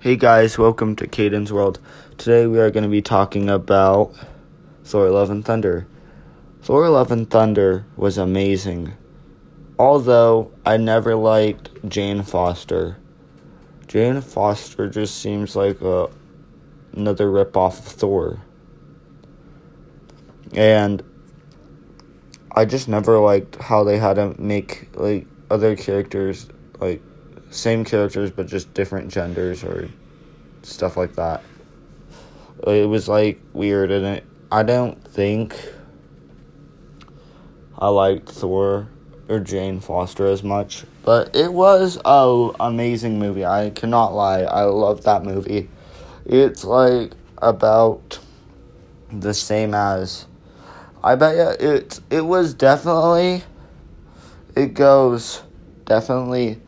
Hey guys, welcome to Caden's World. Today we are going to be talking about Thor Love and Thunder. Thor Love and Thunder was amazing. Although I never liked Jane Foster. Jane Foster just seems like a, another ripoff of Thor. And I just never liked how they had to make like other characters like same characters but just different genders or stuff like that. It was like weird and it, I don't think I liked Thor or Jane Foster as much, but it was a amazing movie. I cannot lie. I love that movie. It's like about the same as I bet you it it was definitely it goes definitely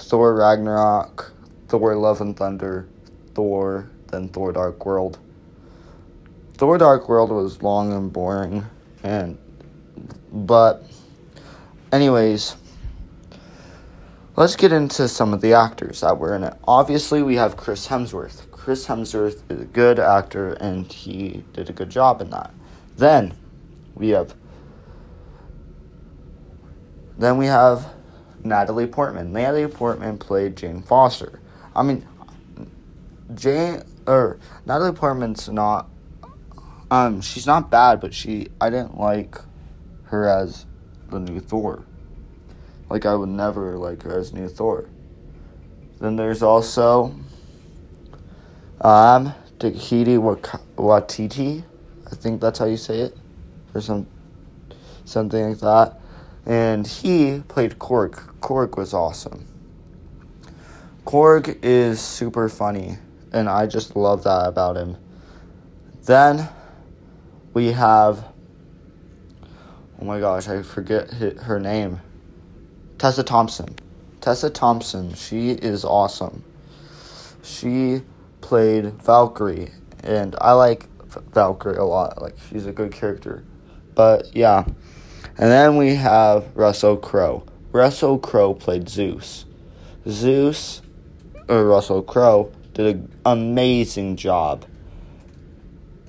Thor Ragnarok, Thor Love and Thunder, Thor, then Thor Dark World. Thor Dark World was long and boring and but anyways let's get into some of the actors that were in it. Obviously we have Chris Hemsworth. Chris Hemsworth is a good actor and he did a good job in that. Then we have then we have Natalie Portman. Natalie Portman played Jane Foster. I mean, Jane or Natalie Portman's not. Um, she's not bad, but she I didn't like her as the new Thor. Like I would never like her as new Thor. Then there's also um Tahiti Watiti. I think that's how you say it, or some something like that and he played Korg. Korg was awesome. Korg is super funny, and I just love that about him. Then we have, oh my gosh, I forget her name. Tessa Thompson. Tessa Thompson, she is awesome. She played Valkyrie, and I like Valkyrie a lot. Like, she's a good character. But yeah. And then we have Russell Crowe. Russell Crowe played Zeus. Zeus, or Russell Crowe, did an amazing job.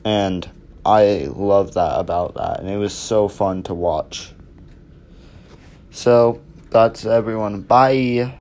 And I love that about that. And it was so fun to watch. So, that's everyone. Bye.